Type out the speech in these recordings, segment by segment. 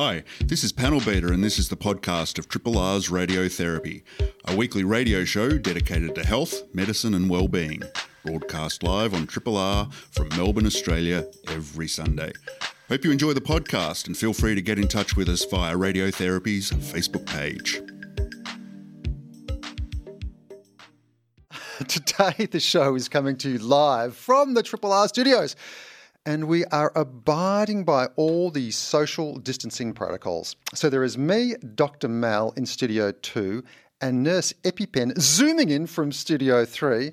Hi, this is Panel Beater, and this is the podcast of Triple R's Radiotherapy, a weekly radio show dedicated to health, medicine, and well-being. Broadcast live on Triple R from Melbourne, Australia, every Sunday. Hope you enjoy the podcast and feel free to get in touch with us via Radiotherapy's Facebook page. Today, the show is coming to you live from the Triple R studios and we are abiding by all the social distancing protocols. So there is me, Dr. Mal, in Studio 2, and Nurse EpiPen zooming in from Studio 3,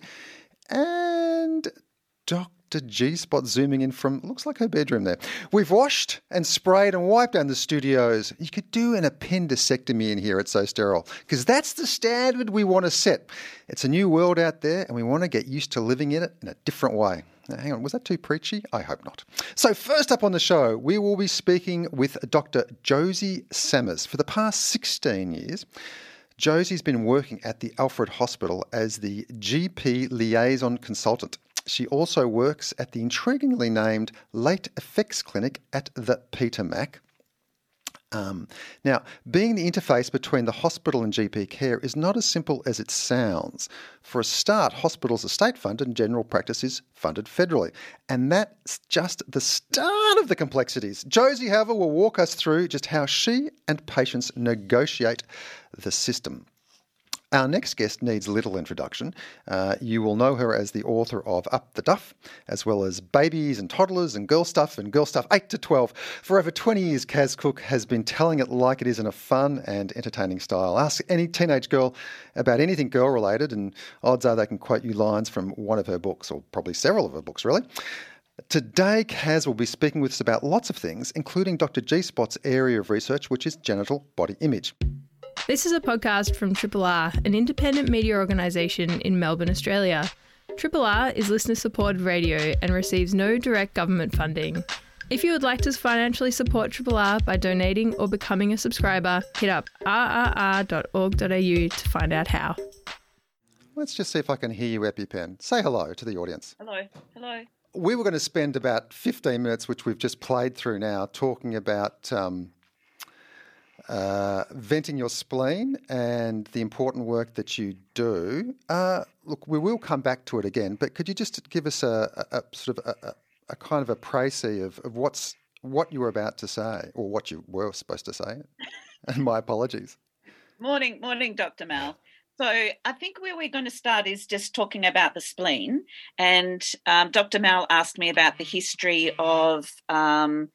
and Dr. G Spot zooming in from looks like her bedroom there. We've washed and sprayed and wiped down the studios. You could do an appendicectomy in here, it's so sterile. Because that's the standard we want to set. It's a new world out there, and we want to get used to living in it in a different way. Hang on, was that too preachy? I hope not. So, first up on the show, we will be speaking with Dr. Josie Samers. For the past 16 years, Josie's been working at the Alfred Hospital as the GP liaison consultant. She also works at the intriguingly named Late Effects Clinic at the Peter Mac. Um, now, being the interface between the hospital and GP care is not as simple as it sounds. For a start, hospitals are state funded and general practice is funded federally. And that's just the start of the complexities. Josie, however, will walk us through just how she and patients negotiate the system. Our next guest needs little introduction. Uh, you will know her as the author of Up the Duff, as well as Babies and Toddlers and Girl Stuff and Girl Stuff 8 to 12. For over 20 years, Kaz Cooke has been telling it like it is in a fun and entertaining style. Ask any teenage girl about anything girl related, and odds are they can quote you lines from one of her books, or probably several of her books, really. Today, Kaz will be speaking with us about lots of things, including Dr. G Spot's area of research, which is genital body image. This is a podcast from Triple R, an independent media organisation in Melbourne, Australia. Triple R is listener supported radio and receives no direct government funding. If you would like to financially support Triple R by donating or becoming a subscriber, hit up rrr.org.au to find out how. Let's just see if I can hear you, EpiPen. Say hello to the audience. Hello, hello. We were going to spend about 15 minutes, which we've just played through now, talking about um, uh, venting your spleen and the important work that you do. Uh, look, we will come back to it again, but could you just give us a, a, a sort of a, a, kind of a précis of, of what's what you were about to say or what you were supposed to say? and my apologies. Morning, morning, Dr. Mal. So I think where we're going to start is just talking about the spleen. And um, Dr. Mal asked me about the history of um,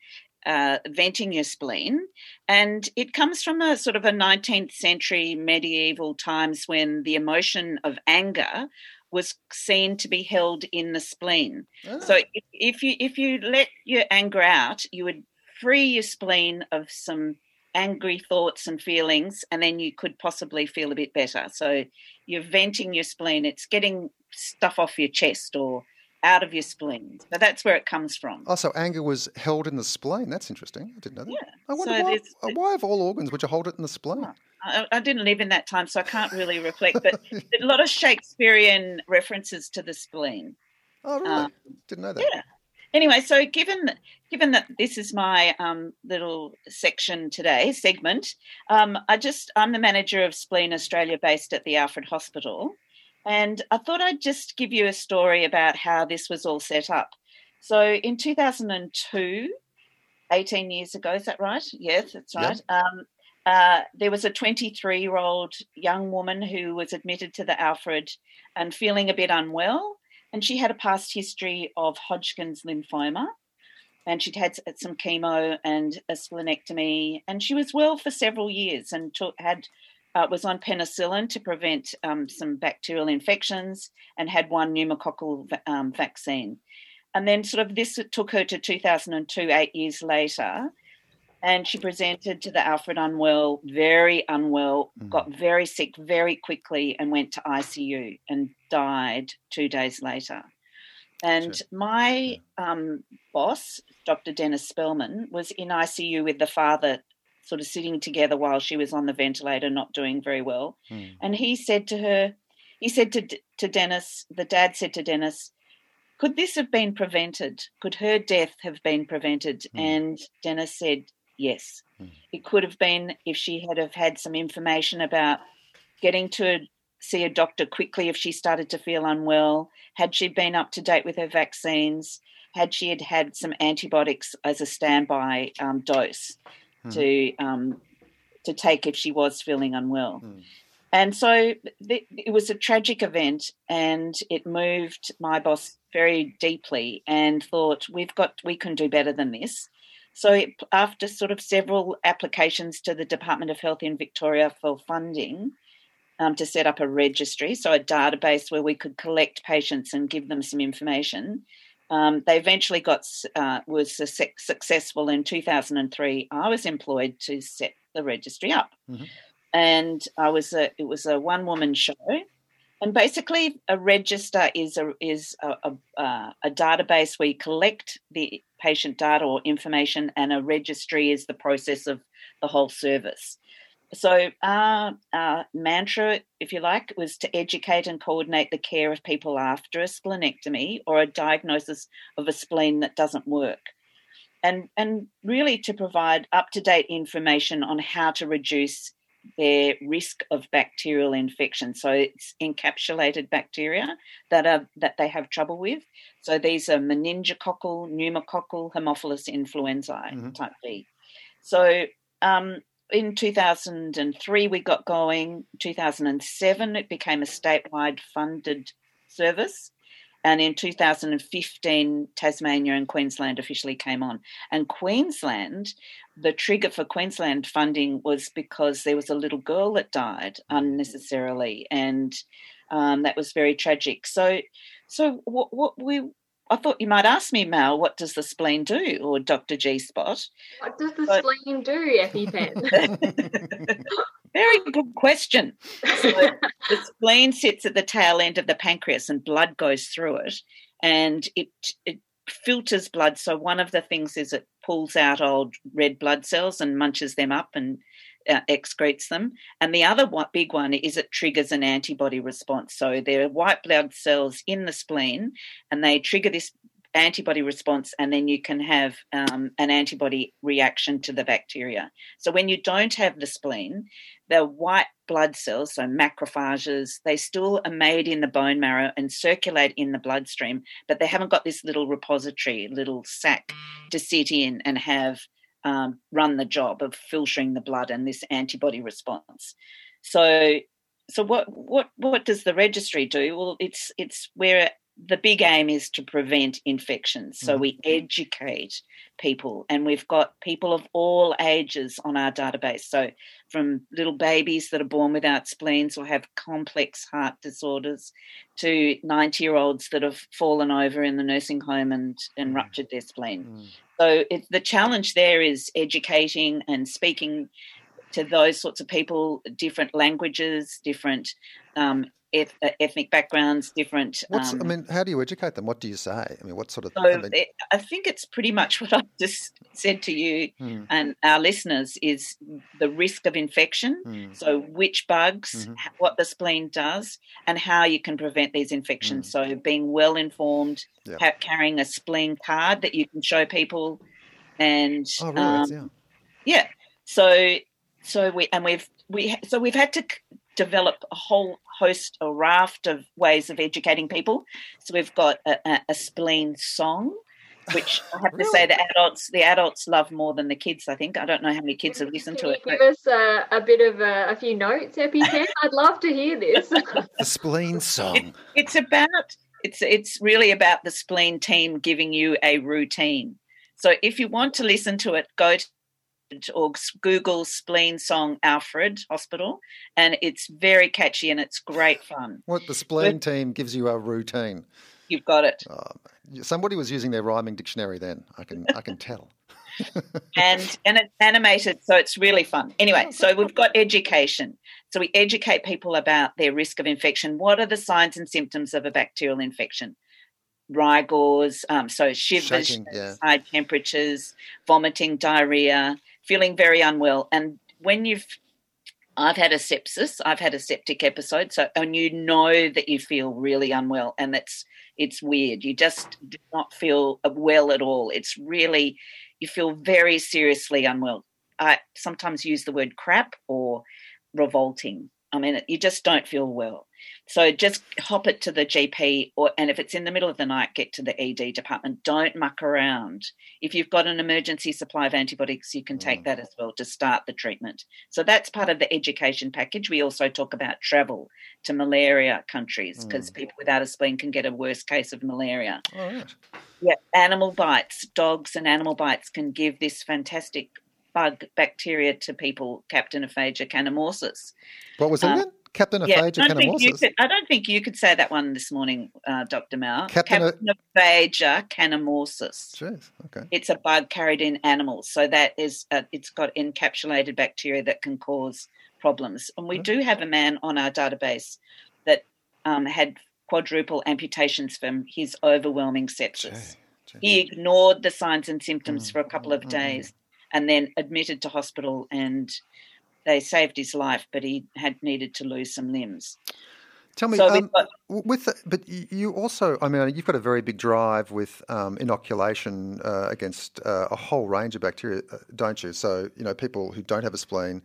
uh, venting your spleen. And it comes from a sort of a 19th century medieval times when the emotion of anger was seen to be held in the spleen. Oh. So if, if you if you let your anger out, you would free your spleen of some angry thoughts and feelings, and then you could possibly feel a bit better. So you're venting your spleen. It's getting stuff off your chest or out of your spleen. So that's where it comes from. Oh, so anger was held in the spleen. That's interesting. I didn't know that. Yeah. I wonder so why, why of all organs would you hold it in the spleen? Oh, I, I, didn't live in that time, so I can't really reflect. But a lot of Shakespearean references to the spleen. Oh, really? Um, didn't know that. Yeah. Anyway, so given given that this is my um, little section today segment, um, I just I'm the manager of Spleen Australia, based at the Alfred Hospital. And I thought I'd just give you a story about how this was all set up. So in 2002, 18 years ago, is that right? Yes, that's right. Um, uh, there was a 23 year old young woman who was admitted to the Alfred and feeling a bit unwell. And she had a past history of Hodgkin's lymphoma. And she'd had some chemo and a splenectomy. And she was well for several years and took, had uh, was on penicillin to prevent um, some bacterial infections and had one pneumococcal um, vaccine. And then, sort of, this took her to 2002, eight years later. And she presented to the Alfred Unwell, very unwell, mm. got very sick very quickly, and went to ICU and died two days later. And sure. my um, boss, Dr. Denis Spelman, was in ICU with the father sort of sitting together while she was on the ventilator, not doing very well. Mm. And he said to her, he said to, to Denis, the dad said to Denis, could this have been prevented? Could her death have been prevented? Mm. And Denis said, Yes. It could have been if she had have had some information about getting to see a doctor quickly if she started to feel unwell. Had she been up to date with her vaccines? Had she had had some antibiotics as a standby um, dose to um, to take if she was feeling unwell? And so th- it was a tragic event, and it moved my boss very deeply, and thought we've got we can do better than this. So it, after sort of several applications to the Department of Health in Victoria for funding um, to set up a registry, so a database where we could collect patients and give them some information. Um, they eventually got uh, was su- successful in 2003. I was employed to set the registry up, Mhm. and I was a it was a one woman show. And basically, a register is a is a, a, uh, a database where you collect the patient data or information, and a registry is the process of the whole service. So our, our mantra, if you like, was to educate and coordinate the care of people after a splenectomy or a diagnosis of a spleen that doesn't work. And, and really to provide up to date information on how to reduce their risk of bacterial infection. So it's encapsulated bacteria that are that they have trouble with. So these are meningococcal, pneumococcal, Haemophilus influenzae Mhm. type B. So um, in 2003 we got going. 2007 it became a statewide funded service. And in 2015, Tasmania and Queensland officially came on. And Queensland, the trigger for Queensland funding was because there was a little girl that died unnecessarily, and um, that was very tragic. So, so what, what we I thought you might ask me, Mal, what does the spleen do, or Dr. G Spot? What does the But- spleen do, EpiPen? Very good question. So the spleen sits at the tail end of the pancreas, and blood goes through it, and it it filters blood. So one of the things is it pulls out old red blood cells and munches them up and uh, excretes them. And the other one, big one is it triggers an antibody response. So there are white blood cells in the spleen, and they trigger this antibody response, and then you can have um, an antibody reaction to the bacteria. So when you don't have the spleen, the white blood cells, so macrophages, they still are made in the bone marrow and circulate in the bloodstream, but they haven't got this little repository, little sac to sit in and have um, run the job of filtering the blood and this antibody response. So, so what what what does the registry do? Well, it's it's where the big aim is to prevent infections. So Mhm. we educate people, and we've got people of all ages on our database. So from little babies that are born without spleens or have complex heart disorders to 90 year olds that have fallen over in the nursing home and, and Mm. ruptured their spleen. Mm. So it, the challenge there is educating and speaking to those sorts of people, different languages, different um, eth- uh, ethnic backgrounds, different. What's um, I mean, how do you educate them? What do you say? I mean, what sort of? so I mean, it, I think it's pretty much what I've just said to you mm, and our listeners is the risk of infection. mm, So, which bugs, Mhm. what the spleen does, and how you can prevent these infections. So, being well informed, Yeah. ha- carrying a spleen card that you can show people, and oh, really? um, yeah. yeah. So, so we and we've we so we've had to develop a whole host, a raft of ways of educating people. So we've got a, a, a spleen song. Which I have to say, the adults the adults love more than the kids. I think I don't know how many kids have listened to it. you but- give us a, a bit of a, a few notes, EpiPen? I'd love to hear this. The spleen song. it's about it's it's really about the spleen team giving you a routine. So if you want to listen to it, go to or Google spleen song Alfred Hospital, and it's very catchy and it's great fun. What the spleen team gives you a routine. You've got it, Oh, somebody was using their rhyming dictionary then. I can I can tell. and and it's animated, so it's really fun. Anyway, so we've got education. So we educate people about their risk of infection. What are the signs and symptoms of a bacterial infection? Rigors, um, so shivers, Shaking, yeah. high temperatures, vomiting, diarrhea, feeling very unwell. And when you've, I've had a sepsis, I've had a septic episode, so and you know that you feel really unwell, and that's it's weird. You just do not feel well at all. It's really you feel very seriously unwell. I sometimes use the word crap or revolting. I mean, you just don't feel well. So just hop it to the GP, or and if it's in the middle of the night, get to the ED department. Don't muck around. If you've got an emergency supply of antibiotics, you can take Mm. that as well to start the treatment. So that's part of the education package. We also talk about travel to malaria countries because people without a spleen can get a worse case of malaria. Right. Yeah, animal bites, dogs and animal bites can give this fantastic bug bacteria to people, Capnocytophaga canimorsus. What was it Um, Captain Yeah, don't, think you could, I don't think you could say that one this morning, uh, Dr. Mal. Captain- Capnocytophaga canimorsus. Jeez. Okay. It's a bug carried in animals, so that is uh, it's got encapsulated bacteria that can cause problems. And we Mm. do have a man on our database that um, had quadruple amputations from his overwhelming sepsis. Gee, gee. He ignored the signs and symptoms Mm, for a couple of mm, mm, days and then admitted to hospital and they saved his life, but he had needed to lose some limbs. Tell me, so um, got with the, but you also, I mean, you've got a very big drive with um, inoculation uh, against uh, a whole range of bacteria, uh, don't you? So you know, people who don't have a spleen,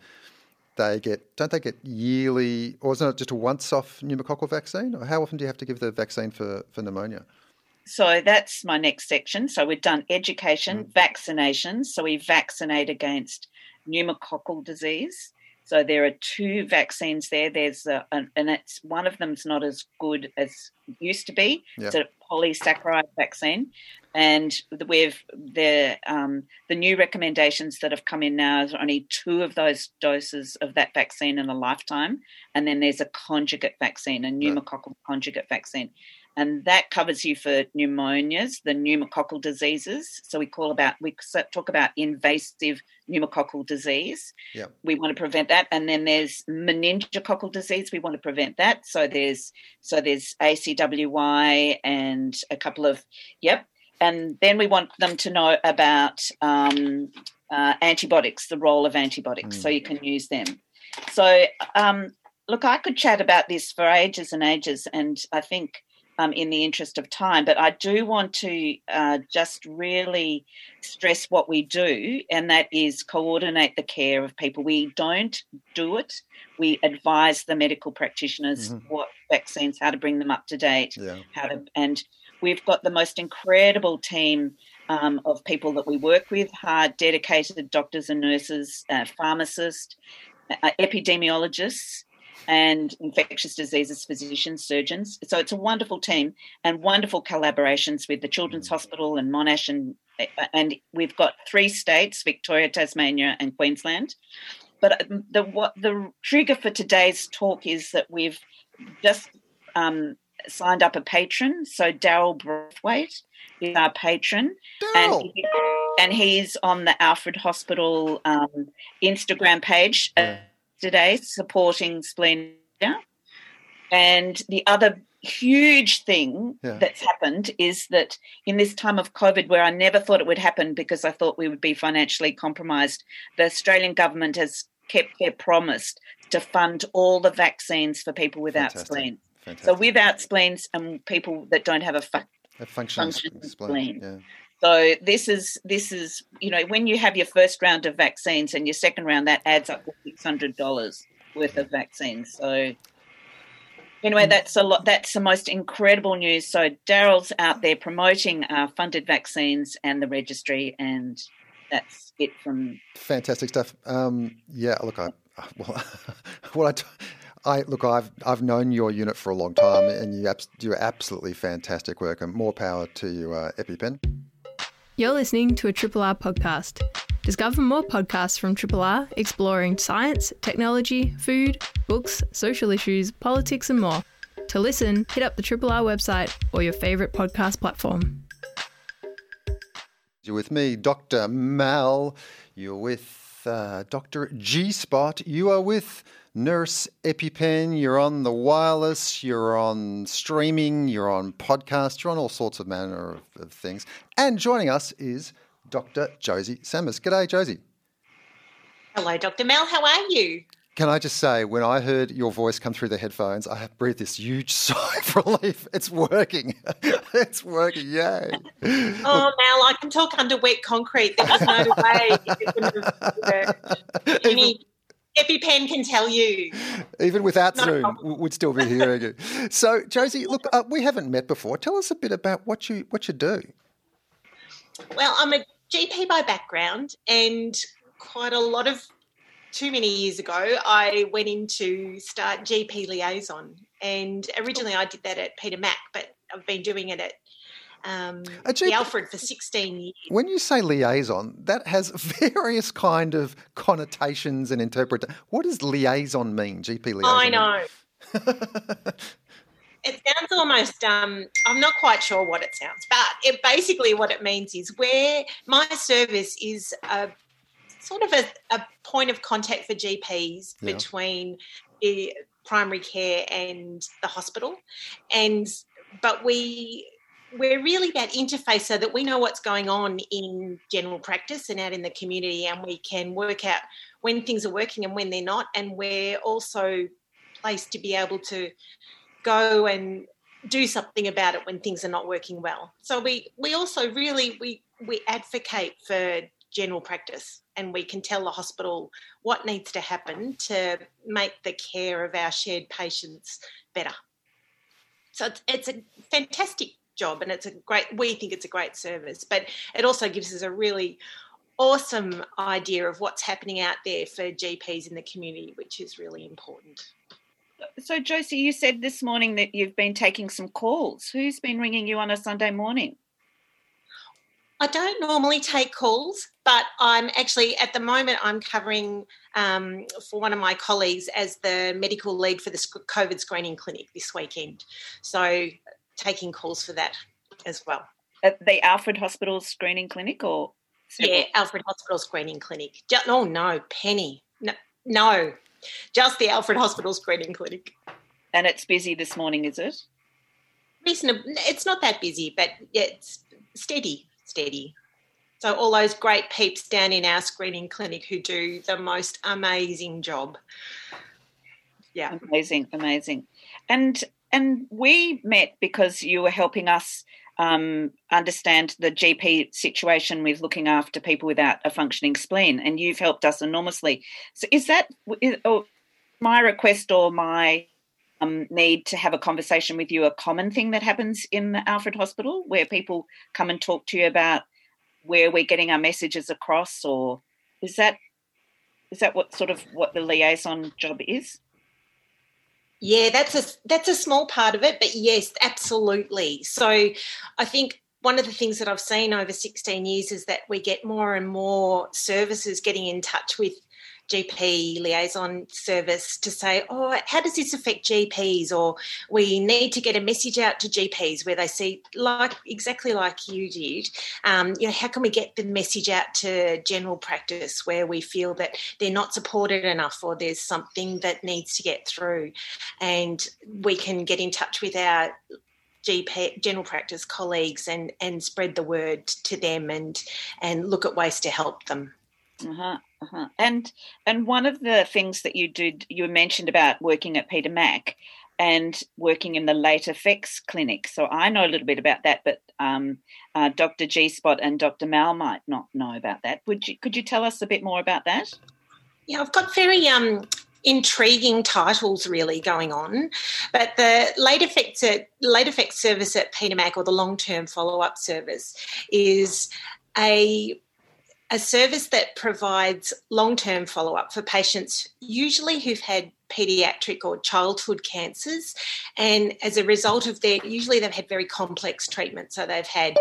they get don't they get yearly, or isn't it just a once-off pneumococcal vaccine? Or how often do you have to give the vaccine for for pneumonia? so that's my next section. So we've done education, vaccinations. So we vaccinate against pneumococcal disease. So there are two vaccines there. There's a, an, and it's one of them's not as good as it used to be. Yeah. It's a polysaccharide vaccine, and the, we've the um, the new recommendations that have come in now is only two of those doses of that vaccine in a lifetime, and then there's a conjugate vaccine, a pneumococcal conjugate vaccine and that covers you for pneumonias, the pneumococcal diseases. So we call about we talk about invasive pneumococcal disease. Yeah. We want to prevent that, and then there's meningococcal disease. We want to prevent that. So there's so there's ACWY and a couple of yep, and then we want them to know about um, uh, antibiotics, the role of antibiotics, Mm. so you can use them. So um, look, I could chat about this for ages and ages, and I think um, in the interest of time, but I do want to uh, just really stress what we do, and that is coordinate the care of people. We don't do it. We advise the medical practitioners Mhm. what vaccines, how to bring them up to date, Yeah. how to, and we've got the most incredible team um, of people that we work with, hard, dedicated doctors and nurses, uh, pharmacists, uh, epidemiologists, and infectious diseases physicians, surgeons. So it's a wonderful team and wonderful collaborations with the Children's Hospital and Monash, and and we've got three states: Victoria, Tasmania, and Queensland. But the what the trigger for today's talk is that we've just um, signed up a patron. So Daryl Braithwaite is our patron, and he, and he's on the Alfred Hospital um, Instagram page Yeah. Today supporting spleen. And the other huge thing Yeah. that's happened is that in this time of COVID, where I never thought it would happen because I thought we would be financially compromised, the Australian government has kept their promise to fund all the vaccines for people without Fantastic. spleens. Fantastic. So without spleens and people that don't have a fu- a functional spleen. spleen. Yeah. So this is this is you know when you have your first round of vaccines and your second round that adds up to six hundred dollars worth of vaccines. So anyway, that's a lot. That's the most incredible news. So Daryl's out there promoting our funded vaccines and the registry, and that's it from Fantastic stuff. Um, yeah, look, I well, what I, t- I look, I've I've known your unit for a long time, and you abs- do absolutely fantastic work, and more power to you, uh, EpiPen. You're listening to a Triple R podcast. Discover more podcasts from Triple R exploring science, technology, food, books, social issues, politics, and more. To listen, hit up the Triple R website or your favourite podcast platform. You're with me, Dr. Mal. You're with uh, Dr. G Spot. You are with Nurse EpiPen. You're on the wireless. You're on streaming. You're on podcast. You're on all sorts of manner of, of things. And joining us is Dr. Josie Samers. G'day, Josie. Hello, Dr. Mel. How are you? Can I just say, when I heard your voice come through the headphones, I breathed this huge sigh of relief. It's working. it's working. Yay. Oh, Mal, I can talk under wet concrete. There's no way any EpiPen can tell you. Even without Not Zoom, we'd still be hearing you. So, Josie, look, uh, we haven't met before. Tell us a bit about what you what you do. Well, I'm a GP by background, and quite a lot of too many years ago, I went in to start GP liaison, and originally I did that at Peter Mac, but I've been doing it at um, the Alfred for 16 years. When you say liaison, that has various kind of connotations and interpretation. What does liaison mean, GP liaison? I know. it sounds almost um, i'm not quite sure what it sounds but it basically what it means is where my service is a sort of a, a point of contact for GPs yeah. between the primary care and the hospital. And but we we're really that interface so that we know what's going on in general practice and out in the community and we can work out when things are working and when they're not and we're also placed to be able to go and do something about it when things are not working well so we we also really we we advocate for general practice and we can tell the hospital what needs to happen to make the care of our shared patients better. So it's, it's a fantastic job and it's a great, we think it's a great service, but it also gives us a really awesome idea of what's happening out there for GPs in the community, which is really important. So, Josie, you said this morning that you've been taking some calls. Who's been ringing you on a Sunday morning? I don't normally take calls, but I'm actually at the moment I'm covering um, for one of my colleagues as the medical lead for the COVID screening clinic this weekend. So taking calls for that as well. At the Alfred Hospital screening clinic, or several? yeah, Alfred Hospital screening clinic. Just, oh no, Penny, no, no, just the Alfred Hospital screening clinic. And it's busy this morning, is it? Reasonable. It's not that busy, but it's steady steady. So all those great peeps down in our screening clinic who do the most amazing job. Yeah. Amazing, amazing. And and we met because you were helping us um, understand the GP situation with looking after people without a functioning spleen, and you've helped us enormously. So, is that is, my request or my um, need to have a conversation with you a common thing that happens in the Alfred Hospital where people come and talk to you about where we're getting our messages across or is that is that what sort of what the liaison job is? Yeah, that's a that's a small part of it, but yes, absolutely. So I think one of the things that I've seen over 16 years is that we get more and more services getting in touch with GP liaison service to say, oh, how does this affect GPs? Or we need to get a message out to GPs where they see, like exactly like you did, um, you know, how can we get the message out to general practice where we feel that they're not supported enough or there's something that needs to get through, and we can get in touch with our GP general practice colleagues and and spread the word to them and and look at ways to help them. Uh-huh, uh-huh. And and one of the things that you did, you mentioned about working at Peter Mac and working in the late effects clinic. So I know a little bit about that, but um, uh, Dr. G Spot and Dr. Mal might not know about that. Would you could you tell us a bit more about that? Yeah, I've got very um, intriguing titles really going on. But the late effects at, late effects service at Peter Mac or the long term follow up service is a a service that provides long term follow up for patients, usually who've had pediatric or childhood cancers. And as a result of that, usually they've had very complex treatment. So they've had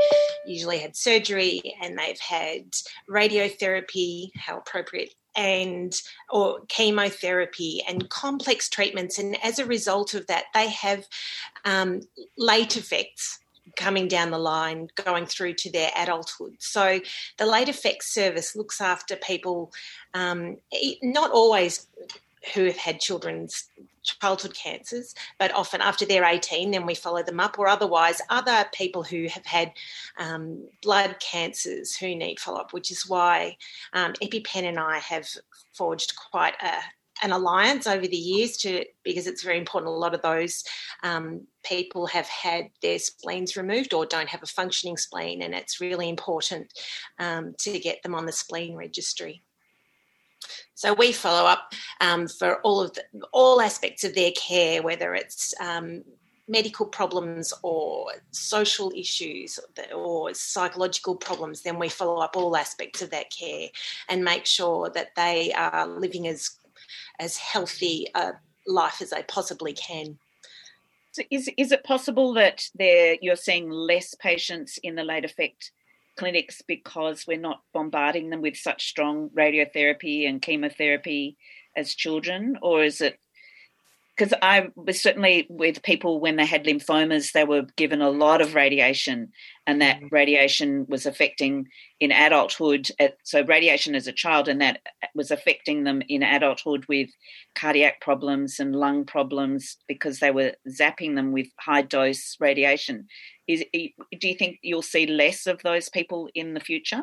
usually had surgery and they've had radiotherapy, how appropriate and or chemotherapy and complex treatments and as a result of that they have um, late effects coming down the line, going through to their adulthood. So the late effects service looks after people, um, not always who have had children's childhood cancers, but often after they're 18, then we follow them up, or otherwise other people who have had um, blood cancers who need follow up, which is why um, EpiPen and I have forged quite a an alliance over the years to because it's very important. A lot of those um, people have had their spleens removed or don't have a functioning spleen, and it's really important um, to get them on the spleen registry. So we follow up um, for all of the, all aspects of their care, whether it's um, medical problems or social issues or psychological problems, then we follow up all aspects of that care and make sure that they are living as as healthy a life as they possibly can. So is is it possible that there you're seeing less patients in the late effect clinics because we're not bombarding them with such strong radiotherapy and chemotherapy as children, or is it because I was certainly with people when they had lymphomas, they were given a lot of radiation, and that mm. radiation was affecting in adulthood. So, radiation as a child, and that was affecting them in adulthood with cardiac problems and lung problems because they were zapping them with high dose radiation. Is, do you think you'll see less of those people in the future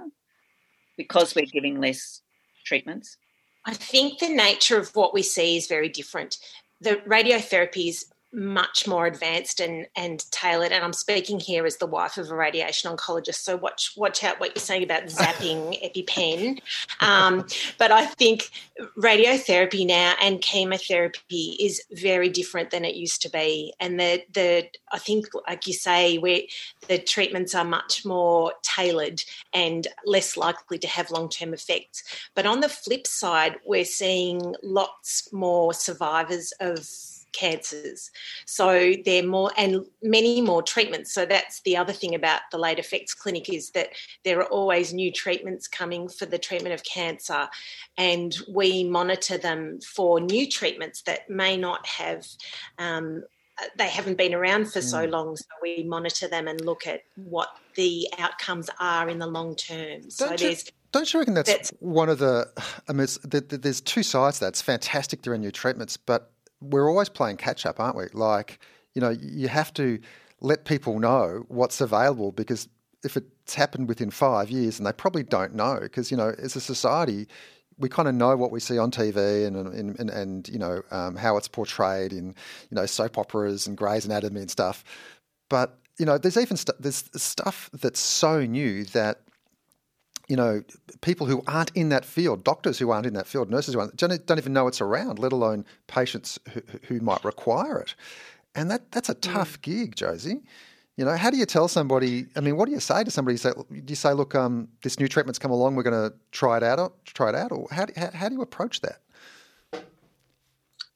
because we're giving less treatments? I think the nature of what we see is very different the radiotherapy is much more advanced and, and tailored. And I'm speaking here as the wife of a radiation oncologist. So watch watch out what you're saying about zapping EpiPen. Um, but I think radiotherapy now and chemotherapy is very different than it used to be. And the the I think, like you say, where the treatments are much more tailored and less likely to have long term effects. But on the flip side, we're seeing lots more survivors of cancers. So there are more and many more treatments. So that's the other thing about the late effects clinic is that there are always new treatments coming for the treatment of cancer, and we monitor them for new treatments that may not have. Um, they haven't been around for so mm. long, so we monitor them and look at what the outcomes are in the long term. Don't there's you, don't you reckon that's, that's, one of the? I mean, there's two sides. to that. It's fantastic there are new treatments, but we're always playing catch up, aren't we? Like, you know, you have to let people know what's available because if it's happened within five years and they probably don't know because, you know, as a society, we kind of know what we see on TV and and, and, and you know um, how it's portrayed in you know soap operas and Grey's Anatomy and stuff. But you know, there's even st- there's stuff that's so new that you know, people who aren't in that field, doctors who aren't in that field, nurses who aren't, don't, don't even know it's around, let alone patients who, who might require it. And that that's a tough mm. gig, Josie. You know, how do you tell somebody? I mean, what do you say to somebody? Say, do you say, "Look, um, this new treatment's come along. We're going to try it out. Try it out." Or how do, how, how do you approach that?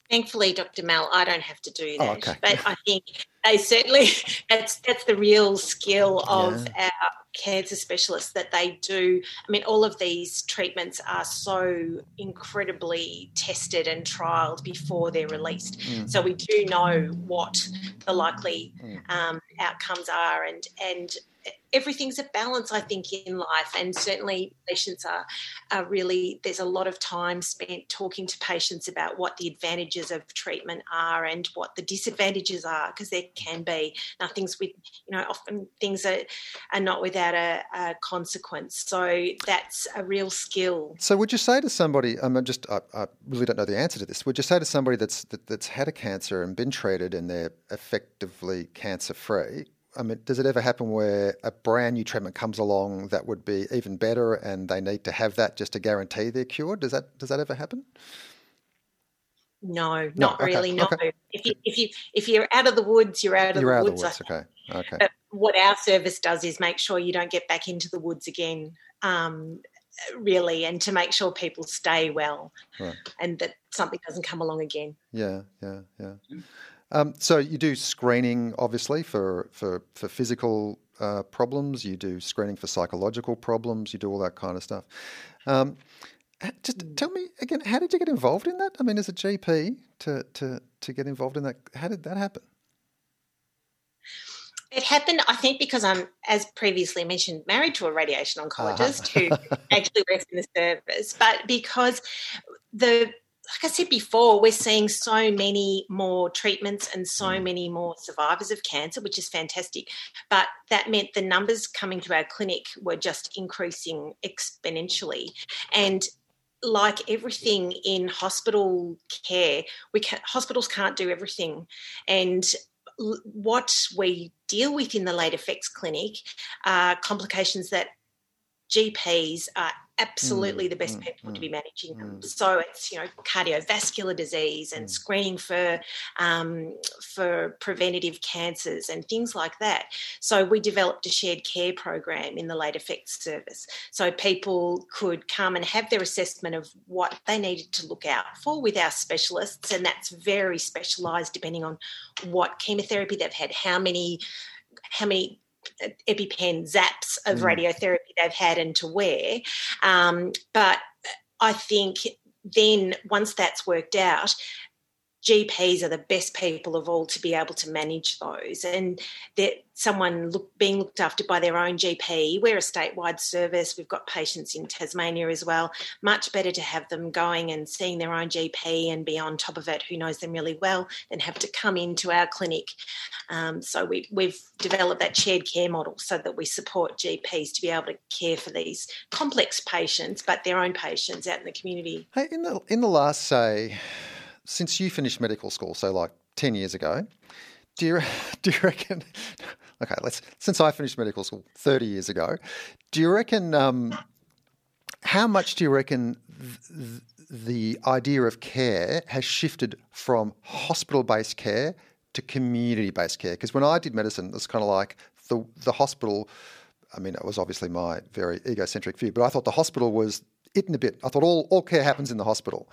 Thankfully, Dr. Mel, I don't have to do oh, that. Oh, okay. But I think they certainly that's that's the real skill of yeah. our cancer specialists that they do. I mean, all of these treatments are so incredibly tested and trialed before they're released. Mm. So we do know what the likely mm. um, outcomes are, and and everything's a balance, I think, in life. And certainly, patients are, are really, there's a lot of time spent talking to patients about what the advantages of treatment are and what the disadvantages are, because there can be. Nothing's with, you know, often things are, are not without a, a consequence. So that's a real skill. So, would you say to somebody, I'm just, I, I really don't know the answer to this, would you say to somebody that's, that, that's had a cancer and been treated and they're effectively cancer free, I mean, does it ever happen where a brand new treatment comes along that would be even better, and they need to have that just to guarantee they're cured? Does that does that ever happen? No, not no, okay, really. No. Okay. If you if you if you're out of the woods, you're out of you're the out woods. Of the woods. Okay. Okay. But what our service does is make sure you don't get back into the woods again. Um, really, and to make sure people stay well, right. and that something doesn't come along again. Yeah, yeah, yeah. Um, so you do screening, obviously, for for for physical uh, problems. You do screening for psychological problems. You do all that kind of stuff. Um, just mm. tell me again, how did you get involved in that? I mean, as a GP, to to to get involved in that, how did that happen? It happened, I think, because I'm, as previously mentioned, married to a radiation oncologist uh-huh. who actually works in the service, but because the like I said before, we're seeing so many more treatments and so mm. many more survivors of cancer, which is fantastic. But that meant the numbers coming to our clinic were just increasing exponentially. And like everything in hospital care, we can, hospitals can't do everything, and what we deal with in the late effects clinic are complications that GPs are absolutely mm, the best mm, people mm, to be managing them. Mm. So it's you know cardiovascular disease and mm. screening for um, for preventative cancers and things like that. So we developed a shared care program in the late effects service, so people could come and have their assessment of what they needed to look out for with our specialists, and that's very specialised depending on what chemotherapy they've had, how many how many EpiPen zaps of mm. radiotherapy they've had and to where. Um, but I think then once that's worked out, GPs are the best people of all to be able to manage those, and that someone look, being looked after by their own GP. We're a statewide service. We've got patients in Tasmania as well. Much better to have them going and seeing their own GP and be on top of it, who knows them really well, than have to come into our clinic. Um, so we, we've developed that shared care model so that we support GPs to be able to care for these complex patients, but their own patients out in the community. Hey, in the in the last say since you finished medical school, so like 10 years ago, do you, do you reckon, okay, let's, since I finished medical school 30 years ago, do you reckon, um, how much do you reckon th- the idea of care has shifted from hospital based care to community based care? Because when I did medicine, it was kind of like the, the hospital, I mean, it was obviously my very egocentric view, but I thought the hospital was it in a bit. I thought all, all care happens in the hospital.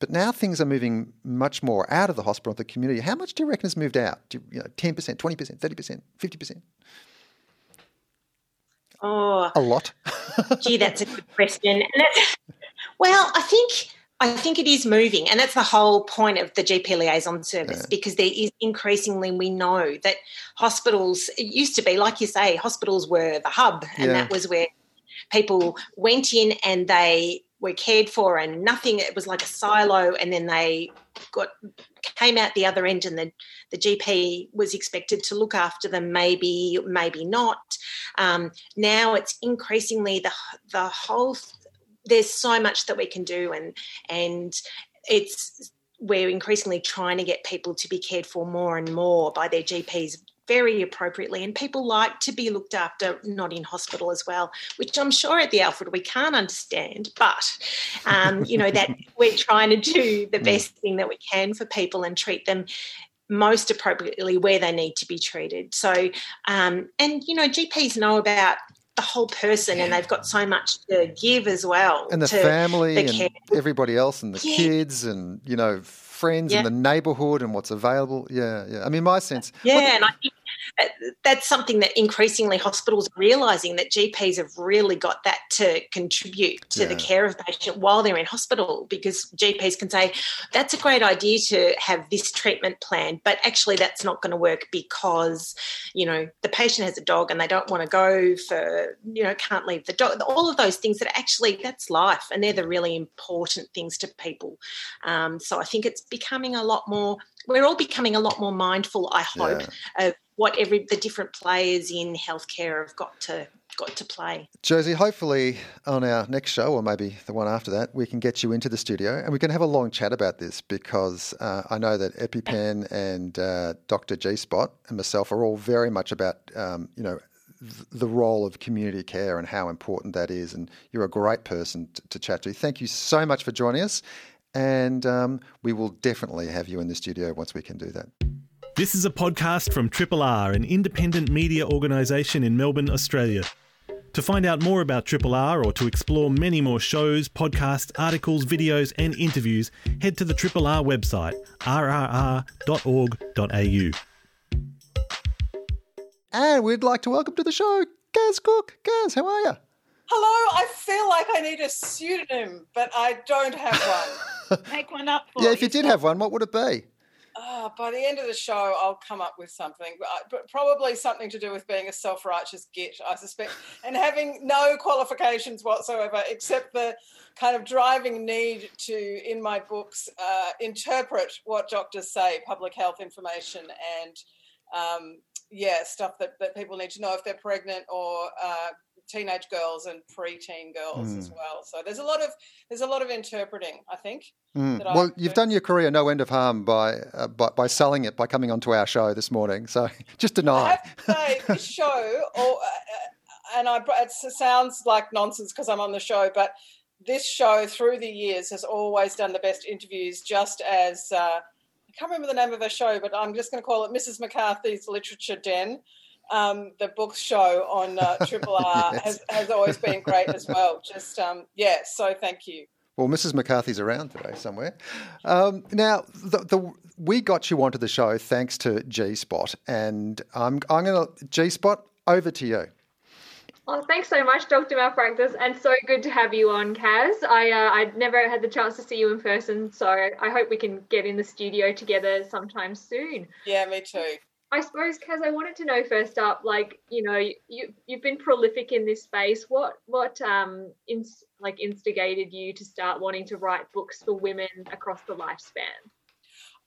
But now things are moving much more out of the hospital, the community. How much do you reckon has moved out? Do you, you know, 10%, 20%, 30%, 50%? Oh, a lot. gee, that's a good question. well, I think I think it is moving, and that's the whole point of the GP liaison service yeah. because there is increasingly we know that hospitals. It used to be, like you say, hospitals were the hub, and yeah. that was where people went in and they were cared for and nothing it was like a silo and then they got came out the other end and the, the gp was expected to look after them maybe maybe not. Um, now it's increasingly the the whole there's so much that we can do and and it's we're increasingly trying to get people to be cared for more and more by their gps very appropriately. And people like to be looked after, not in hospital as well, which I'm sure at the Alfred we can't understand. But, um, you know, that we're trying to do the mm. best thing that we can for people and treat them most appropriately where they need to be treated. So, um, and, you know, GPs know about the whole person and they've got so much to give as well. And the family the and everybody else and the yeah. kids and, you know, friends yeah. in the neighbourhood and what's available. Yeah, yeah. I mean, my sense. Yeah, and I think that's something that increasingly hospitals are realising that GPs have really got that to contribute to yeah. the care of patient while they're in hospital because GPs can say that's a great idea to have this treatment plan, but actually that's not going to work because you know the patient has a dog and they don't want to go for you know can't leave the dog. All of those things that actually that's life and they're the really important things to people. Um, so I think it's becoming a lot more. We're all becoming a lot more mindful. I hope yeah. of what every the different players in healthcare have got to got to play. Josie, hopefully on our next show, or maybe the one after that, we can get you into the studio and we can have a long chat about this because uh, I know that EpiPen and uh, Dr. G Spot and myself are all very much about um, you know the role of community care and how important that is. And you're a great person to, to chat to. Thank you so much for joining us. And um, we will definitely have you in the studio once we can do that. This is a podcast from Triple R, an independent media organisation in Melbourne, Australia. To find out more about Triple R or to explore many more shows, podcasts, articles, videos, and interviews, head to the Triple R website, rrr.org.au. And we'd like to welcome to the show Kaz Cooke. Kaz, how are you? Hello, I feel like I need a pseudonym, but I don't have one. Make one up for me. Yeah, if you did have one, what would it be? Oh, by the end of the show, I'll come up with something, but, but probably something to do with being a self righteous git, I suspect, and having no qualifications whatsoever except the kind of driving need to, in my books, uh, interpret what doctors say, public health information, and um, yeah, stuff that, that people need to know if they're pregnant or uh, teenage girls and preteen girls Hmm. as well. So there's a lot of there's a lot of interpreting. I think. Mm. I Well, you've done your career no end of harm by, uh, by by selling it by coming onto our show this morning. So just I deny. have to say, this show, or, uh, and I, it sounds like nonsense because I'm on the show, but this show through the years has always done the best interviews, just as uh, I can't remember the name of her show, but I'm just going to call it Mrs. McCarthy's Literature Den. Um, the book show on uh, Triple R Yes. has, has always been great as well. Just, um, yeah, so thank you. Well, Mrs. McCarthy's around today somewhere. Um, now, the, the, we got you onto the show thanks to G Spot, and I'm I'm going to G Spot over to you. Oh, thanks so much, Dr. Mal Practice, and so good to have you on, Kaz. I uh, I never had the chance to see you in person, so I hope we can get in the studio together sometime soon. Yeah, me too. I suppose, Kaz, I wanted to know first up, like you know, you you've been prolific in this space. What what um ins- like instigated you to start wanting to write books for women across the lifespan?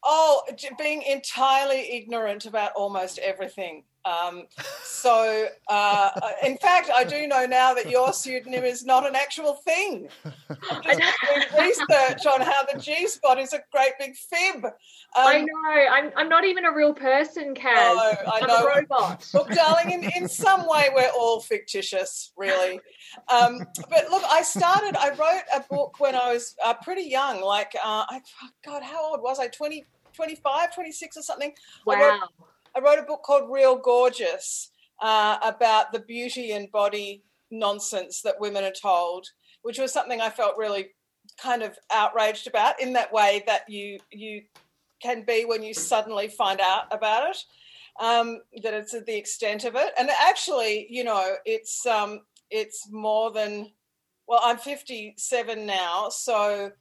Oh, being entirely ignorant about almost everything. Um, so, uh, in fact, I do know now that your pseudonym is not an actual thing. I'm just doing research on how the G spot is a great big fib. Um, I know. I'm I'm not even a real person, Kaz. No, I I'm know. a robot. Look, darling, in, in some way, we're all fictitious, really. Um, but look, I started, I wrote a book when I was uh, pretty young, like, uh, I, God, how old was I? 20, 25, 26 or something? Wow. I wrote a book called Real Gorgeous uh, about the beauty and body nonsense that women are told, which was something I felt really kind of outraged about in that way that you you can be when you suddenly find out about it. Um, that it's the extent of it, and actually, you know, it's um, it's more than. Well, I'm 57 now, so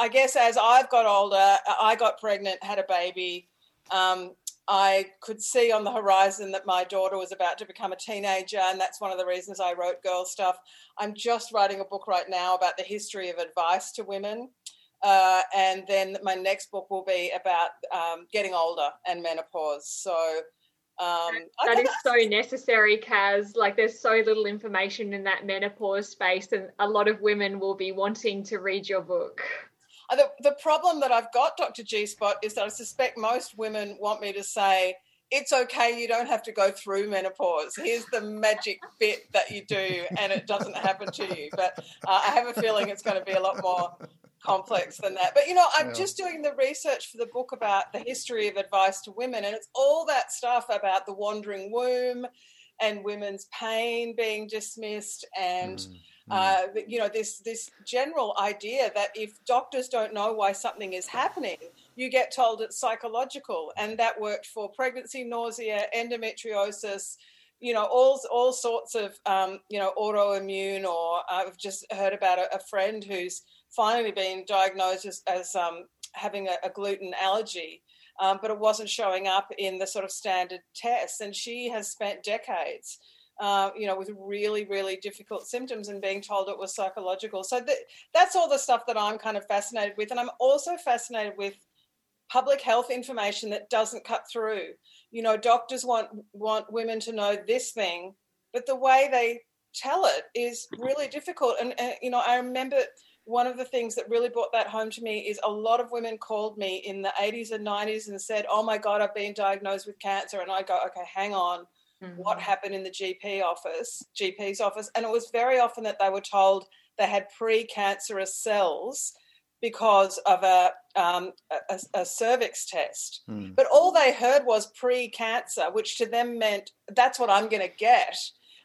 I guess as I've got older, I got pregnant, had a baby. Um, I could see on the horizon that my daughter was about to become a teenager, and that's one of the reasons I wrote girl stuff. I'm just writing a book right now about the history of advice to women. Uh, and then my next book will be about um, getting older and menopause. So um, That think so necessary, Kaz. Like, there's so little information in that menopause space, and a lot of women will be wanting to read your book. The, the problem that I've got, Dr. G Spot, is that I suspect most women want me to say, it's okay, you don't have to go through menopause. Here's the magic bit that you do, and it doesn't happen to you. But uh, I have a feeling it's going to be a lot more complex than that. But you know, I'm Yeah. just doing the research for the book about the history of advice to women, and it's all that stuff about the wandering womb and women's pain being dismissed and Mm, uh, you know this this general idea that if doctors don't know why something is happening you get told it's psychological and that worked for pregnancy nausea endometriosis you know all all sorts of um, you know autoimmune or i've just heard about a, a friend who's finally been diagnosed as, as um, having a, a gluten allergy um, but it wasn't showing up in the sort of standard tests. And she has spent decades uh, you know, with really, really difficult symptoms and being told it was psychological. So that, that's all the stuff that I'm kind of fascinated with. And I'm also fascinated with public health information that doesn't cut through. You know, doctors want want women to know this thing, but the way they tell it is really difficult. And, and you know, I remember one of the things that really brought that home to me is a lot of women called me in the 80s and 90s and said, "Oh my God, I've been diagnosed with cancer," and I go, "Okay, hang on." What happened in the GP office, GP's office, and it was very often that they were told they had precancerous cells because of a, um, a, a cervix test. mm. But all they heard was pre-cancer, which to them meant that's what I'm going to get.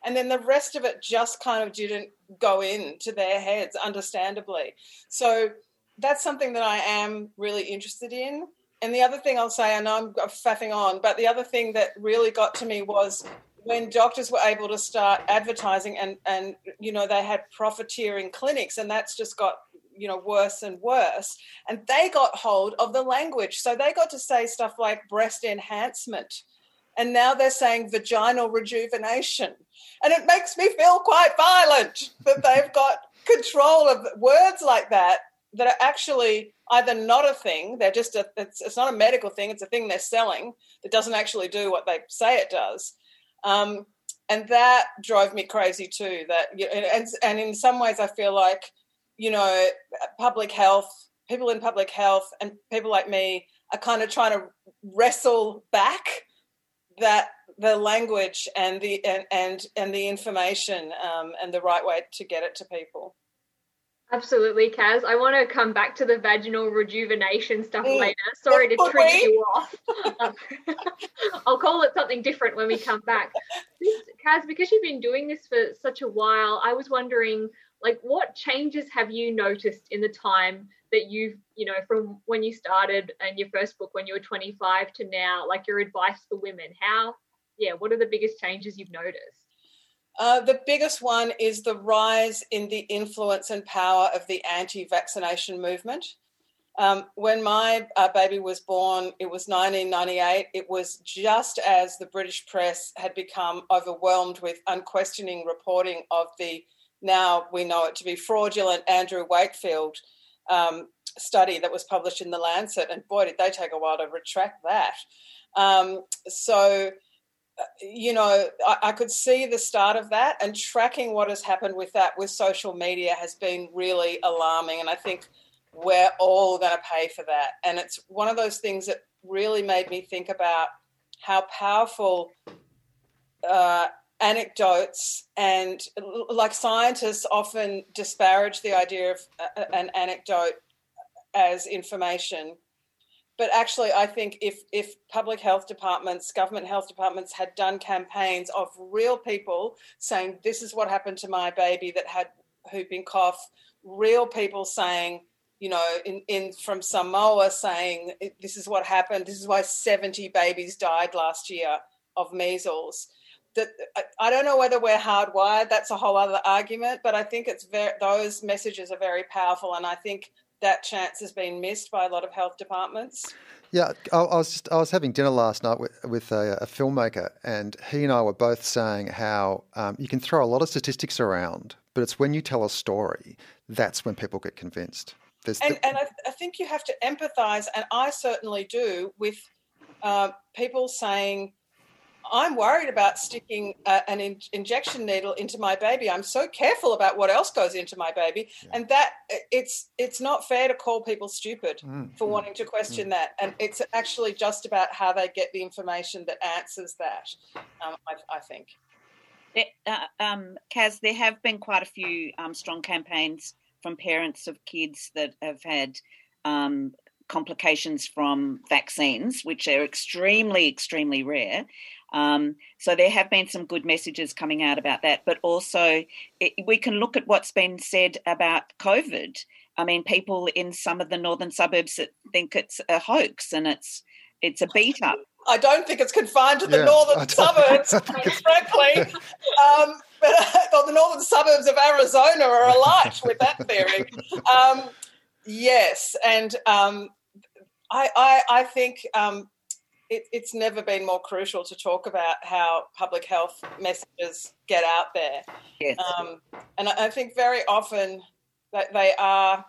And then the rest of it just kind of didn't go into their heads, understandably. So that's something that I am really interested in. And the other thing I'll say, I know I'm faffing on, but the other thing that really got to me was when doctors were able to start advertising and, and you know, they had profiteering clinics, and that's just got, you know, worse and worse. And they got hold of the language. So they got to say stuff like breast enhancement. And now they're saying vaginal rejuvenation. And it makes me feel quite violent that they've got control of words like that that are actually either not a thing they're just a it's, it's not a medical thing it's a thing they're selling that doesn't actually do what they say it does um, and that drove me crazy too. That and and in some ways, I feel like you know, public health, people in public health, and people like me are kind of trying to wrestle back that the language and the and and, and the information um, and the right way to get it to people. Absolutely, Kaz. I want to come back to the vaginal rejuvenation stuff mm. later. Sorry to trigger you off. I'll call it something different when we come back. Kaz, because you've been doing this for such a while, I was wondering, like, what changes have you noticed in the time that you've, you know, from when you started and your first book when you were 25 to now, like your advice for women? How, yeah, what are the biggest changes you've noticed? Uh, the biggest one is the rise in the influence and power of the anti vaccination movement. Um, when my uh, baby was born, it was 1998. It was just as the British press had become overwhelmed with unquestioning reporting of the now we know it to be fraudulent Andrew Wakefield um, study that was published in the Lancet. And boy, did they take a while to retract that. Um, so you know, I, I, could see the start of that, and tracking what has happened with that with social media has been really alarming. And I think we're all going to pay for that. And it's one of those things that really made me think about how powerful uh, anecdotes and, like, scientists often disparage the idea of an anecdote as information but actually i think if if public health departments government health departments had done campaigns of real people saying this is what happened to my baby that had whooping cough real people saying you know in, in from samoa saying this is what happened this is why 70 babies died last year of measles that I don't know whether we're hardwired. That's a whole other argument. But I think it's very those messages are very powerful, and I think that chance has been missed by a lot of health departments. Yeah, I, I was just I was having dinner last night with, with a, a, filmmaker, and he and I were both saying how um, you can throw a lot of statistics around, but it's when you tell a story that's when people get convinced. and, the... and I, I, think you have to empathise, and I certainly do, with uh, people saying I'm worried about sticking uh, an in- injection needle into my baby. I'm so careful about what else goes into my baby, yeah. and that it's it's not fair to call people stupid mm. for mm. wanting to question mm. that. And it's actually just about how they get the information that answers that. Um, I, I, think. Uh, um, Kaz, there have been quite a few um, strong campaigns from parents of kids that have had um, complications from vaccines, which are extremely, extremely rare. Um, so there have been some good messages coming out about that, but also it, we can look at what's been said about COVID. I mean, people in some of the northern suburbs think it's a hoax and it's it's a beat up. I don't think it's confined to the yeah, northern suburbs, frankly. Um, but uh, the northern suburbs of Arizona are alight with that theory. Um, yes, and um, I, I, I, think um, it, it's never been more crucial to talk about how public health messages get out there. Yes. Um, and I think very often that they are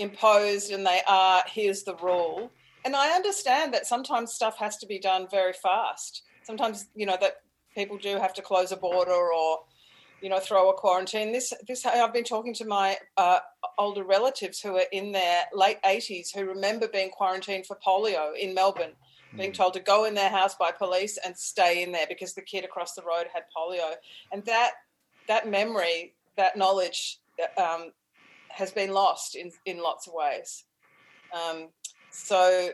imposed and they are here's the rule. And I understand that sometimes stuff has to be done very fast. Sometimes you know that people do have to close a border or you know throw a quarantine. This this I've been talking to my uh, older relatives who are in their late 80s who remember being quarantined for polio in Melbourne being mm. told to go in their house by police and stay in there because the kid across the road had polio. And that that memory, that knowledge, um, has been lost in in lots of ways. Um, so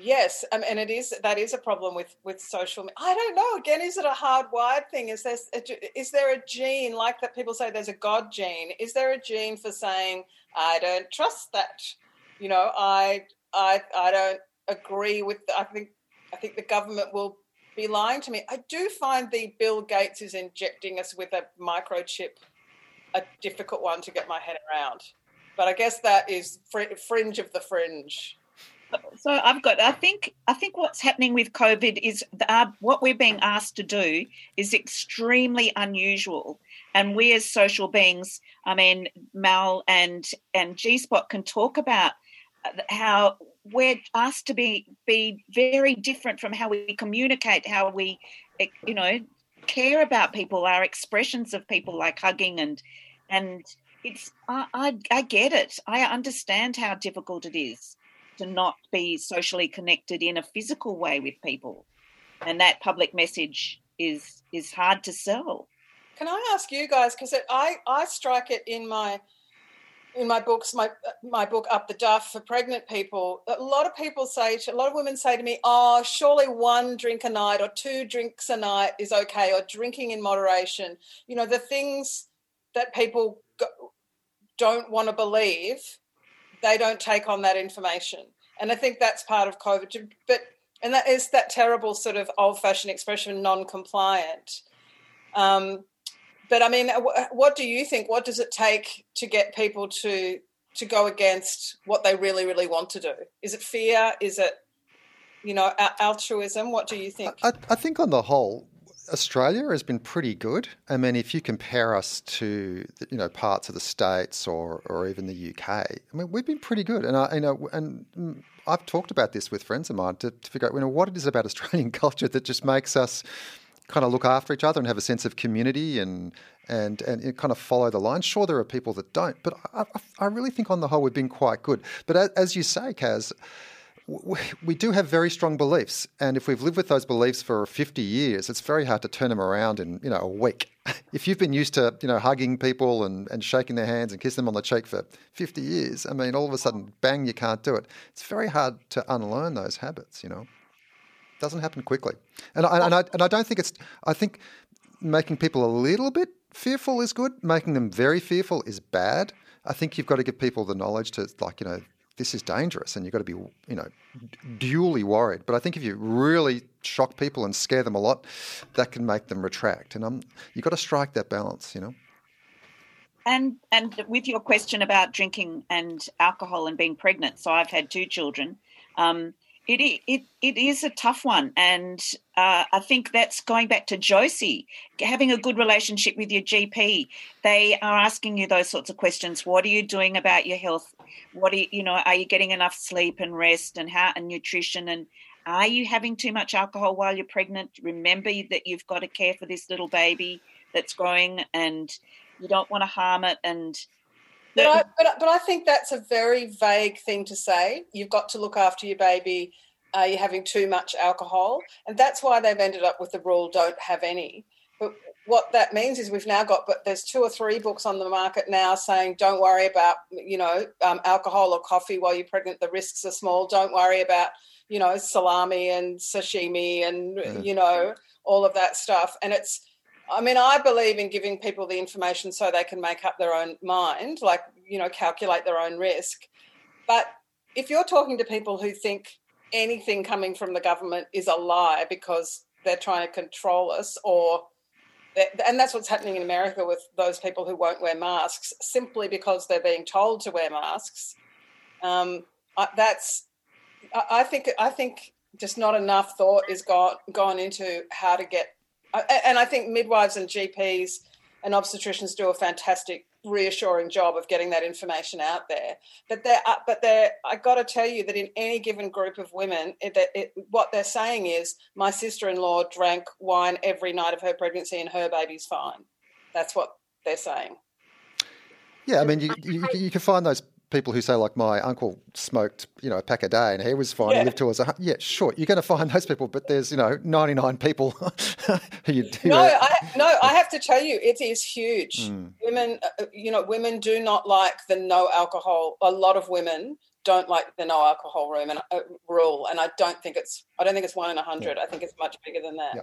yes um, and it is that is a problem with with social i don't know again is it a hardwired thing is there is there a gene like that people say there's a god gene is there a gene for saying i don't trust that you know i i i don't agree with. The, I think I think the government will be lying to me. I do find the Bill Gates is injecting us with a microchip a difficult one to get my head around. But I guess that is fr- fringe of the fringe. So I've got. I think. I think what's happening with COVID is uh, what we're being asked to do is extremely unusual, and we as social beings. I mean, Mal and and G Spot can talk about how we're asked to be be very different from how we communicate, how we, eh, you know, care about people, our expressions of people like hugging and and it's I, I, I get it. I understand how difficult it is to not be socially connected in a physical way with people, and that public message is is hard to sell. Can I ask you guys because I I strike it in my in my books, my my book Up the Duff for pregnant people, a lot of people say, to, a lot of women say to me, "Oh, surely one drink a night or two drinks a night is okay, or drinking in moderation." You know, the things that people go, don't want to believe, they don't take on that information, and I think that's part of COVID. But and that is that terrible sort of old-fashioned expression, non-compliant. Um, but I mean, what do you think? What does it take to get people to to go against what they really, really want to do? Is it fear? Is it, you know, altruism? What do you think? I, I think on the whole, Australia has been pretty good. I mean, if you compare us to you know parts of the states or or even the UK, I mean, we've been pretty good. And I you know and I've talked about this with friends of mine to, to figure out you know what it is about Australian culture that just makes us kind of look after each other and have a sense of community and and and kind of follow the line. Sure, there are people that don't, but I, I really think on the whole we've been quite good. But as you say, Kaz, we do have very strong beliefs, and if we've lived with those beliefs for 50 years, it's very hard to turn them around in you know a week. If you've been used to you know hugging people and, and shaking their hands and kissing them on the cheek for 50 years, I mean, all of a sudden, bang, you can't do it. It's very hard to unlearn those habits, you know doesn't happen quickly. And I, and I, and I don't think it's. I think making people a little bit fearful is good. Making them very fearful is bad. I think you've got to give people the knowledge to like you know this is dangerous and you've got to be you know duly worried. But I think if you really shock people and scare them a lot, that can make them retract. And um, you've got to strike that balance. You know. And and with your question about drinking and alcohol and being pregnant, so I've had two children. Um, it, it, it is a tough one. And uh, I think that's going back to Josie, having a good relationship with your GP. They are asking you those sorts of questions. What are you doing about your health? What are you, you know, are you getting enough sleep and rest and how and nutrition? And are you having too much alcohol while you're pregnant? Remember that you've got to care for this little baby that's growing and you don't want to harm it. And but I, but, but I think that's a very vague thing to say. You've got to look after your baby. Are you having too much alcohol? And that's why they've ended up with the rule don't have any. But what that means is we've now got, but there's two or three books on the market now saying don't worry about, you know, um, alcohol or coffee while you're pregnant. The risks are small. Don't worry about, you know, salami and sashimi and, yeah. you know, all of that stuff. And it's, I mean, I believe in giving people the information so they can make up their own mind, like, you know, calculate their own risk. But if you're talking to people who think anything coming from the government is a lie because they're trying to control us or and that's what's happening in America with those people who won't wear masks simply because they're being told to wear masks. Um, that's, I think, I think just not enough thought is gone gone into how to get and I think midwives and GPs and obstetricians do a fantastic reassuring job of getting that information out there. But they're, uh, but they're, I got to tell you that in any given group of women, it, it, what they're saying is, my sister-in-law drank wine every night of her pregnancy and her baby's fine. That's what they're saying. Yeah, I mean, you, you, you can find those people who say like my uncle smoked you know a pack a day and he was fine yeah. he lived to us yeah sure you're going to find those people but there's you know 99 people who you do no I, no I have to tell you it is huge mm. women uh, uh, you know women do not like the no alcohol a lot of women don't like the no alcohol room and uh, rule and I don't think it's I don't think it's one in a hundred yeah. I think it's much bigger than that yeah.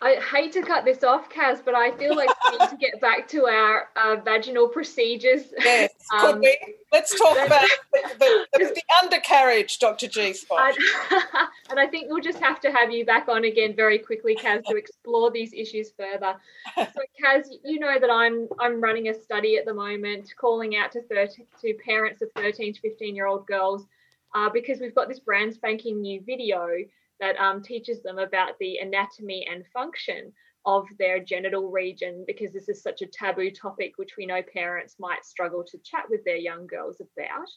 I hate to cut this off, Kaz, but I feel like we need to get back to our uh, vaginal procedures. Yes, um, we? Let's talk about the, the, the, undercarriage, Dr. G Spot. And I think we'll just have to have you back on again very quickly, Kaz, to explore these issues further. So, Kaz, you know that I'm I'm running a study at the moment, calling out to 30, to parents of 13 to 15 year old girls, uh, because we've got this brand spanking new video that um, teaches them about the anatomy and function of their genital region because this is such a taboo topic which we know parents might struggle to chat with their young girls about.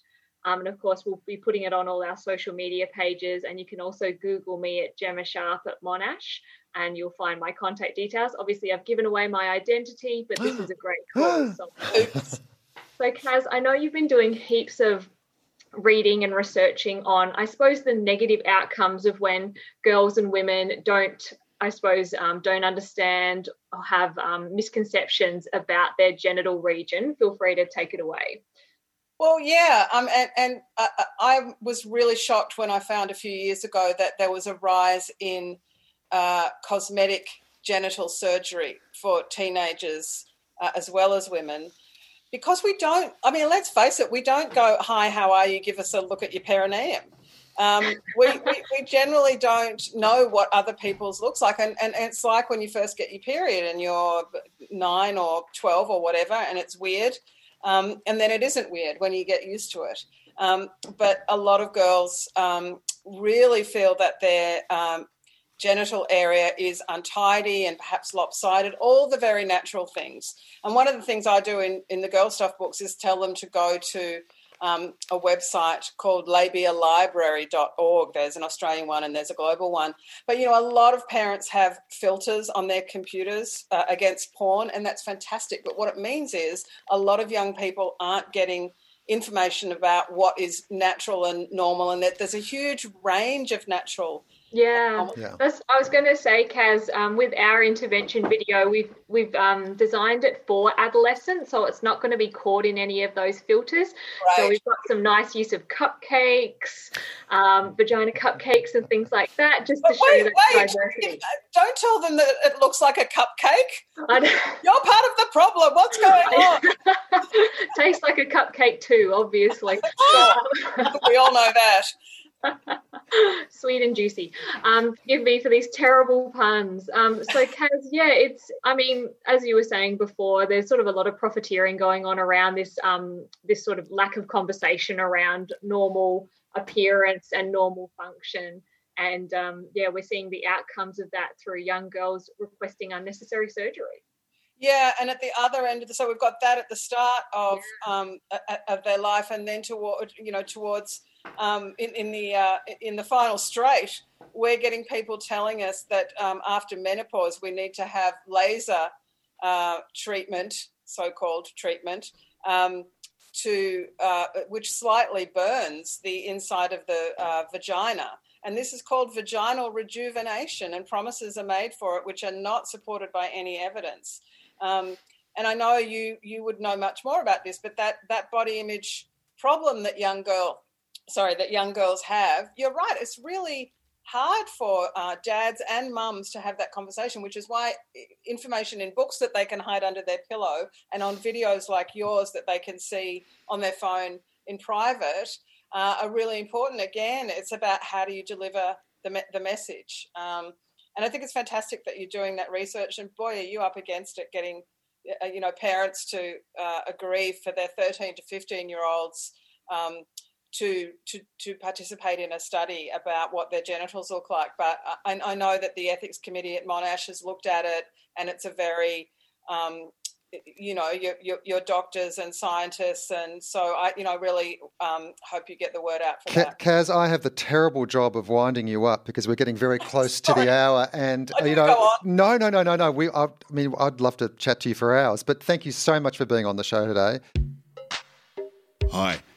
Um, and of course, we'll be putting it on all our social media pages. And you can also Google me at Gemma Sharp at Monash, and you'll find my contact details. Obviously, I've given away my identity, but this is a great cause. so, so, Kaz, I know you've been doing heaps of reading and researching on, I suppose, the negative outcomes of when girls and women don't I suppose, um, don't understand or have um, misconceptions about their genital region, feel free to take it away. Well, yeah, um, and, and I, I, was really shocked when I found a few years ago that there was a rise in uh, cosmetic genital surgery for teenagers uh, as well as women. Because we don't, I mean, let's face it, we don't go, Hi, how are you? Give us a look at your perineum. Um, we, we, we, generally don't know what other people's looks like. And, and, and, it's like when you first get your period and you're nine or 12 or whatever, and it's weird. Um, and then it isn't weird when you get used to it. Um, but a lot of girls um, really feel that their um, genital area is untidy and perhaps lopsided, all the very natural things. And one of the things I do in, in the girl stuff books is tell them to go to um, a website called labialibrary.org. There's an Australian one and there's a global one. But you know, a lot of parents have filters on their computers uh, against porn, and that's fantastic. But what it means is a lot of young people aren't getting information about what is natural and normal, and that there's a huge range of natural yeah, yeah. That's, I was going to say, Kaz, um, with our intervention video, we've we've um, designed it for adolescents, so it's not going to be caught in any of those filters. Right. So we've got some nice use of cupcakes, um, vagina cupcakes, and things like that, just but to wait, show that wait, diversity. Don't tell them that it looks like a cupcake. You're part of the problem. What's going on? Tastes like a cupcake too, obviously. we all know that. Sweet and juicy. Um, forgive me for these terrible puns. Um, so, Kaz, yeah, it's, I mean, as you were saying before, there's sort of a lot of profiteering going on around this, um, this sort of lack of conversation around normal appearance and normal function. And um, yeah, we're seeing the outcomes of that through young girls requesting unnecessary surgery. Yeah, and at the other end of the so we've got that at the start of um, of their life, and then toward you know towards um, in, in the uh, in the final straight, we're getting people telling us that um, after menopause we need to have laser uh, treatment, so-called treatment, um, to uh, which slightly burns the inside of the uh, vagina. And this is called vaginal rejuvenation, and promises are made for it, which are not supported by any evidence. Um, and I know you you would know much more about this, but that that body image problem that young girl sorry, that young girls have, you're right. It's really hard for uh, dads and mums to have that conversation, which is why information in books that they can hide under their pillow and on videos like yours that they can see on their phone in private uh, are really important. Again, it's about how do you deliver the, me- the message. Um, and I think it's fantastic that you're doing that research. And boy, are you up against it getting, uh, you know, parents to uh, agree for their 13 to 15 year olds um, to to to participate in a study about what their genitals look like. But I, I know that the ethics committee at Monash has looked at it, and it's a very um, you know your, your, your doctors and scientists and so i you know really um, hope you get the word out for that. Kaz i have the terrible job of winding you up because we're getting very close to the hour and you know no no no no no we I, I mean i'd love to chat to you for hours but thank you so much for being on the show today. Hi